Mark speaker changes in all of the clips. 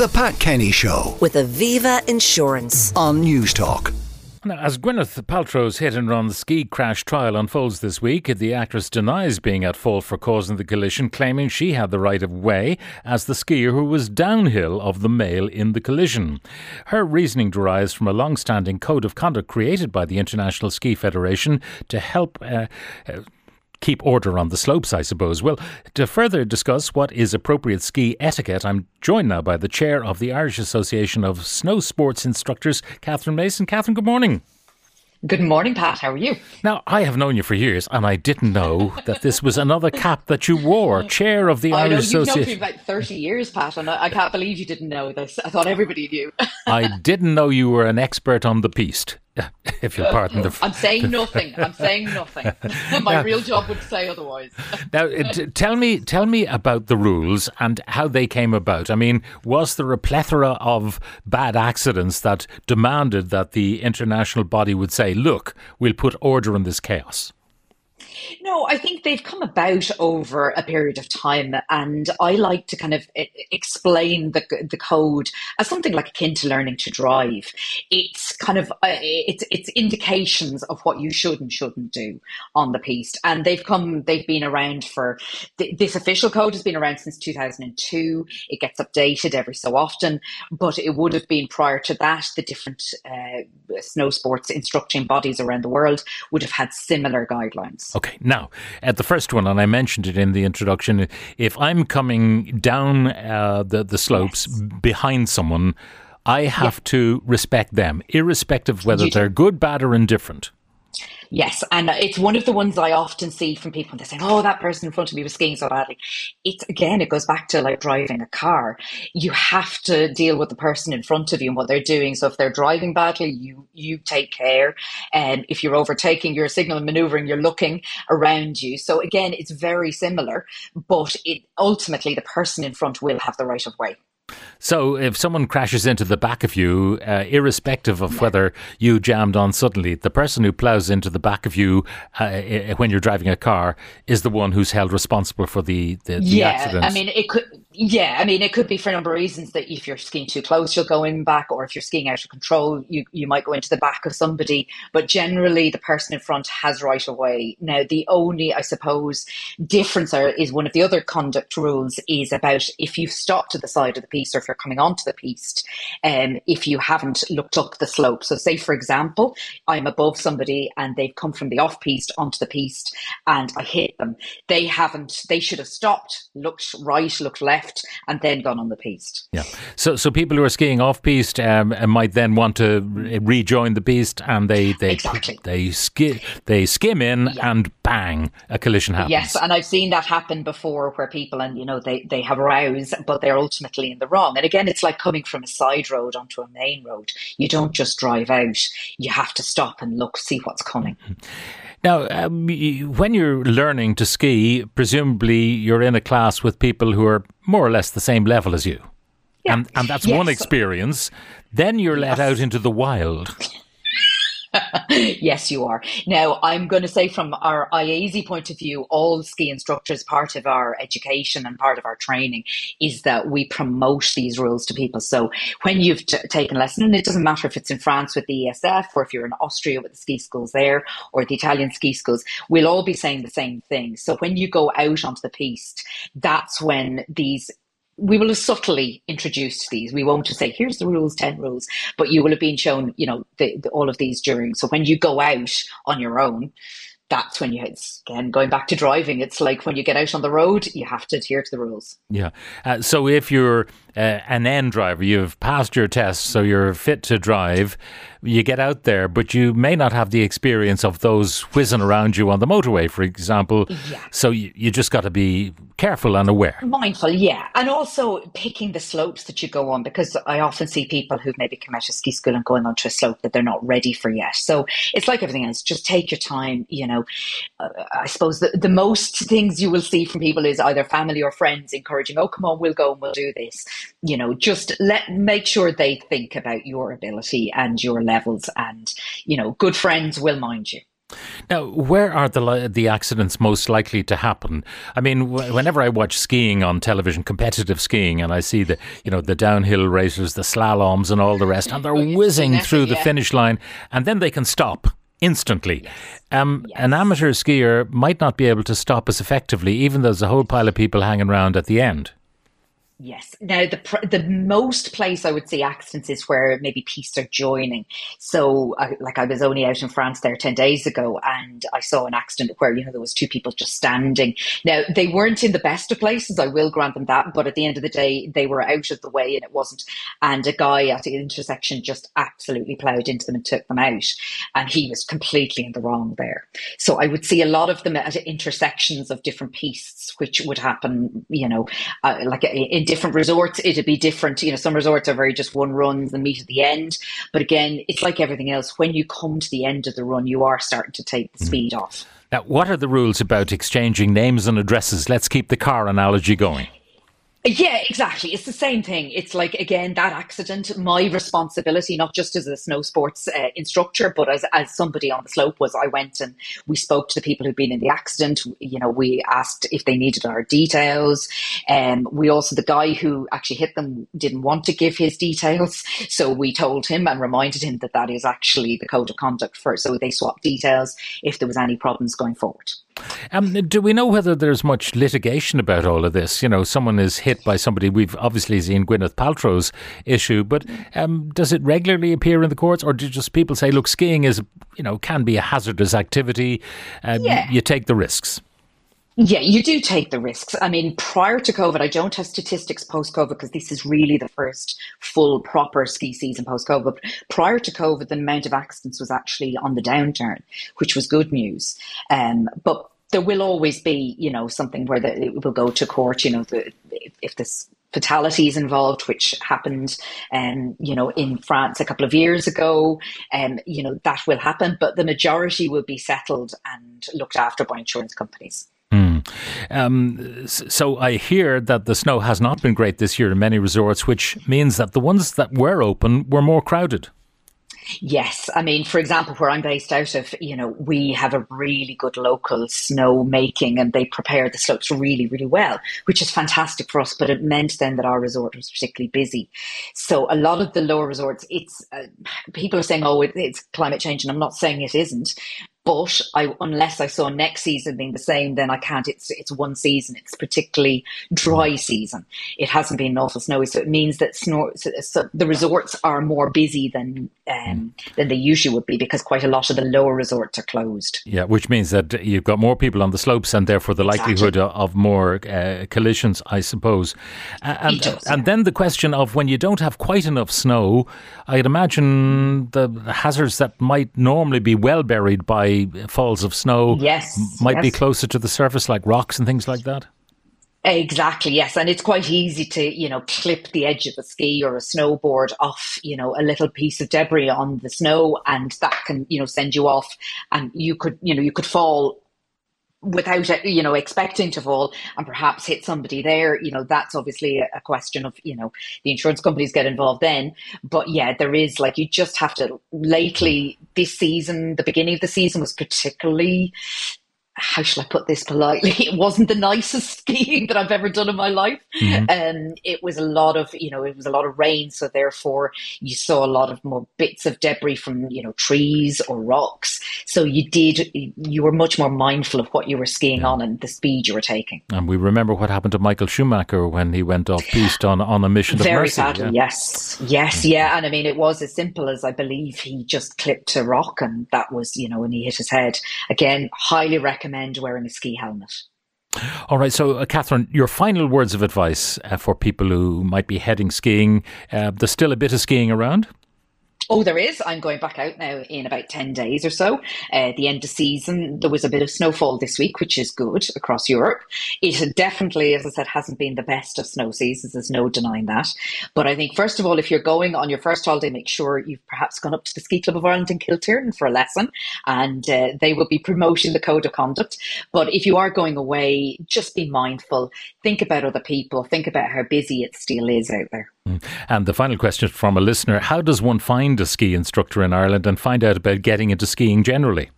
Speaker 1: The Pat Kenny Show
Speaker 2: with Aviva Insurance.
Speaker 1: on Newstalk.
Speaker 3: Now, as Gwyneth Paltrow's hit and run ski crash trial unfolds this week, the actress denies being at fault for causing the collision, claiming she had the right of way as the skier who was downhill of the male in the collision. Her reasoning derives from a long standing code of conduct created by the International Ski Federation to help. Uh, uh, keep order on the slopes, I suppose. Well, to further discuss what is appropriate ski etiquette, I'm joined now by the chair of the Irish Association of Snow Sports Instructors, Kathryn Mason. Kathryn, good morning.
Speaker 4: Good morning, Pat. How are you?
Speaker 3: Now, I have known you for years, and I didn't know that this was another cap that you wore, chair of the
Speaker 4: I know
Speaker 3: Irish
Speaker 4: you've known me
Speaker 3: Association.
Speaker 4: about 30 years, Pat, and I, I can't believe you didn't know this. I thought everybody knew.
Speaker 3: I didn't know you were an expert on the piste, if you'll pardon the.
Speaker 4: I'm saying nothing. I'm saying nothing. My real job would say otherwise.
Speaker 3: Now, uh, tell me, tell me about the rules and how they came about. I mean, was there a plethora of bad accidents that demanded that the international body would say, "Look, we'll put order in this chaos"?
Speaker 4: No, I think they've come about over a period of time, and I like to kind of explain the the code as something like akin to learning to drive. It's kind of uh, it's it's indications of what you should and shouldn't do on the piste, and they've come they've been around for th- this official code has been around since two thousand and two. It gets updated every so often, but it would have been prior to that. The different uh, snow sports instructing bodies around the world would have had similar guidelines.
Speaker 3: Okay, now at the first one, and I mentioned it in the introduction. If I'm coming down uh, the the slopes behind someone, I have to respect them, irrespective of whether
Speaker 4: You
Speaker 3: they're good, bad, or indifferent.
Speaker 4: Yes, and it's one of the ones I often see from people. They're saying, "Oh, that person in front of me was skiing so badly." It's again, it goes back to like driving a car. You have to deal with the person in front of you and what they're doing. So if they're driving badly, you you take care. And if you're overtaking, you're signaling, maneuvering, you're looking around you. So again, it's very similar, but it ultimately the person in front will have the right of way.
Speaker 3: So if someone crashes into the back of you, uh, irrespective of whether you jammed on suddenly, the person who plows into the back of you uh, when you're driving a car is the one who's held responsible for the the, the
Speaker 4: yeah,
Speaker 3: accident.
Speaker 4: I mean, it could. Yeah, I mean, it could be for a number of reasons that if you're skiing too close, you'll go in back, or if you're skiing out of control, you you might go into the back of somebody. But generally, the person in front has right of way. Now, the only, I suppose, difference is one of the other conduct rules is about if you've stopped to the side of the piste or if you're coming onto the piste, um, if you haven't looked up the slope. So, say for example, I'm above somebody and they've come from the off piste onto the piste and I hit them. They haven't. They should have stopped, looked right, looked left, and then gone on the piste.
Speaker 3: yeah. So so people who are skiing off piste um, uh, might then want to re- rejoin the piste, and they they
Speaker 4: Exactly.
Speaker 3: they ski they skim in, and bang, a collision happens.
Speaker 4: Yes, and I've seen that happen before where people and you know they, they have rows, but they're ultimately in the wrong. And again, it's like coming from a side road onto a main road. You don't just drive out. You have to stop and look, see what's coming.
Speaker 3: Now, um, when you're learning to ski, presumably you're in a class with people who are more or less the same level as you.
Speaker 4: Yeah.
Speaker 3: And, and that's
Speaker 4: Yes.
Speaker 3: one experience. Then you're let out into the wild.
Speaker 4: yes, you are. Now, I'm going to say from our IASE point of view, all ski instructors, part of our education and part of our training is that we promote these rules to people. So when you've t- taken a lesson, it doesn't matter if it's in France with the ESF or if you're in Austria with the ski schools there or the Italian ski schools, we'll all be saying the same thing. So when you go out onto the piste, that's when these we will have subtly introduced these. We won't just say, here's the rules, 10 rules, but you will have been shown, you know, the, the, all of these during. So when you go out on your own, that's when you, it's again, going back to driving, it's like when you get out on the road, you have to adhere to the rules.
Speaker 3: Yeah. Uh, so if you're uh, an N driver, you've passed your test, so you're fit to drive, you get out there, but you may not have the experience of those whizzing around you on the motorway, for example.
Speaker 4: Yeah.
Speaker 3: So you, you just got to be careful and aware.
Speaker 4: Mindful, yeah. And also picking the slopes that you go on, because I often see people who've maybe come out of ski school and going onto a slope that they're not ready for yet. So it's like everything else, just take your time. You know, uh, I suppose the, the most things you will see from people is either family or friends encouraging, oh, come on, we'll go and we'll do this. You know, just let, make sure they think about your ability and your levels and, you know, good friends will mind you.
Speaker 3: Now, where are the the accidents most likely to happen? I mean, whenever I watch skiing on television, competitive skiing, and I see the you know the downhill racers, the slaloms, and all the rest, and they're oh, whizzing through the finish line, and then they can stop instantly. Yes. Um, yes. An amateur skier might not be able to stop as effectively, even though there's a whole pile of people hanging around at the end.
Speaker 4: Yes. Now, the the most place I would see accidents is where maybe pistes are joining. So, uh, like I was only out in France there ten days ago, and I saw an accident where you know there was two people just standing. Now, they weren't in the best of places. I will grant them that, but at the end of the day, they were out of the way, and it wasn't. And a guy at the intersection just absolutely ploughed into them and took them out, and he was completely in the wrong there. So, I would see a lot of them at intersections of different pistes, which would happen. You know, uh, like in different resorts, it'd be different. You know, some resorts are very just one run and meet at the end. But again, it's like everything else. When you come to the end of the run, you are starting to take the mm. speed off.
Speaker 3: Now, what are the rules about exchanging names and addresses? Let's keep the car analogy going.
Speaker 4: Yeah, exactly. It's the same thing. It's like again that accident, my responsibility, not just as a snow sports uh, instructor, but as as somebody on the slope was. I went and we spoke to the people who'd been in the accident. You know, we asked if they needed our details, and um, we also the guy who actually hit them didn't want to give his details, so we told him and reminded him that that is actually the code of conduct for. So they swapped details if there was any problems going forward.
Speaker 3: Um, do we know whether there's much litigation about all of this? You know, someone is hit by somebody. We've obviously seen Gwyneth Paltrow's issue, but um, does it regularly appear in the courts, or do just people say, "Look, skiing is, you know, can be a hazardous activity. Um, yeah. You take the risks."
Speaker 4: Yeah, you do take the risks. I mean, prior to COVID, I don't have statistics post COVID because this is really the first full proper ski season post COVID. Prior to COVID, the amount of accidents was actually on the downturn, which was good news. Um, but there will always be, you know, something where the, it will go to court. You know, the, if, this fatalities involved, which happened, um, you know, in France a couple of years ago. Um, you know, that will happen, but the majority will be settled and looked after by insurance companies.
Speaker 3: Mm. Um, so I hear that the snow has not been great this year in many resorts, which means that the ones that were open were more crowded.
Speaker 4: Yes, I mean, for example, where I'm based out of, you know, we have a really good local snow making, and they prepare the slopes really, really well, which is fantastic for us. But it meant then that our resort was particularly busy. So a lot of the lower resorts, it's uh, people are saying, "Oh, it, it's climate change," and I'm not saying it isn't, but I, unless I saw next season being the same, then I can't. It's it's one season. It's particularly dry season. It hasn't been awful snowy, so it means that snow, so, so the resorts are more busy than um, than they usually would be because quite a lot of the lower resorts are closed.
Speaker 3: Yeah, which means that you've got more people on the slopes, and therefore the exactly. likelihood of more uh, collisions, I suppose. And, does, and yeah. then the question of when you don't have quite enough snow, I'd imagine the hazards that might normally be well buried by falls of snow
Speaker 4: yes,
Speaker 3: might
Speaker 4: yes.
Speaker 3: be closer to the surface, like rocks and things like that?
Speaker 4: Exactly, yes. And it's quite easy to, you know, clip the edge of a ski or a snowboard off, you know, a little piece of debris on the snow and that can, you know, send you off and you could, you know, you could fall without uh, you know expecting to fall and perhaps hit somebody there you know that's obviously a question of you know the insurance companies get involved then but yeah there is like you just have to lately this season the beginning of the season was particularly how shall I put this politely? It wasn't the nicest skiing that I've ever done in my life. Mm-hmm. Um, it was a lot of, you know, it was a lot of rain. So therefore you saw a lot of more bits of debris from, you know, trees or rocks. So you did, you were much more mindful of what you were skiing yeah. on and the speed you were taking.
Speaker 3: And we remember what happened to Michael Schumacher when he went off piste on, on a mission
Speaker 4: Very
Speaker 3: of mercy.
Speaker 4: sadly, yeah. yes. Yes, mm. yeah. And I mean, it was as simple as I believe he just clipped a rock and that was, you know, when he hit his head. Again, highly recommend recommend wearing a ski helmet.
Speaker 3: All right, so uh, Kathryn, your final words of advice uh, for people who might be heading skiing. Uh, there's still a bit of skiing around.
Speaker 4: Oh, there is. I'm going back out now in about 10 days or so. Uh, the end of season, there was a bit of snowfall this week, which is good across Europe. It definitely, as I said, hasn't been the best of snow seasons. There's no denying that. But I think, first of all, if you're going on your first holiday, make sure you've perhaps gone up to the Ski Club of Ireland in Kilternan for a lesson, and uh, they will be promoting the code of conduct. But if you are going away, just be mindful. Think about other people. Think about how busy it still is out there.
Speaker 3: Mm. And the final question from a listener How does one find a ski instructor in Ireland and find out about getting into skiing generally?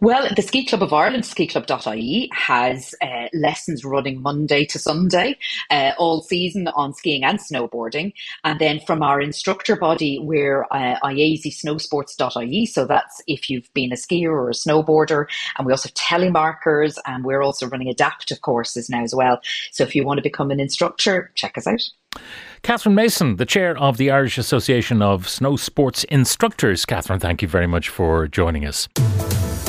Speaker 4: Well, the Ski Club of Ireland, skiclub.ie, has uh, lessons running Monday to Sunday uh, all season on skiing and snowboarding. And then from our instructor body, we're uh, iaseysnowsports.ie. So that's if you've been a skier or a snowboarder. And we also have telemarkers and we're also running adaptive courses now as well. So if you want to become an instructor, check us out.
Speaker 3: Kathryn Mason, the chair of the Irish Association of Snow Sports Instructors. Kathryn, thank you very much for joining us.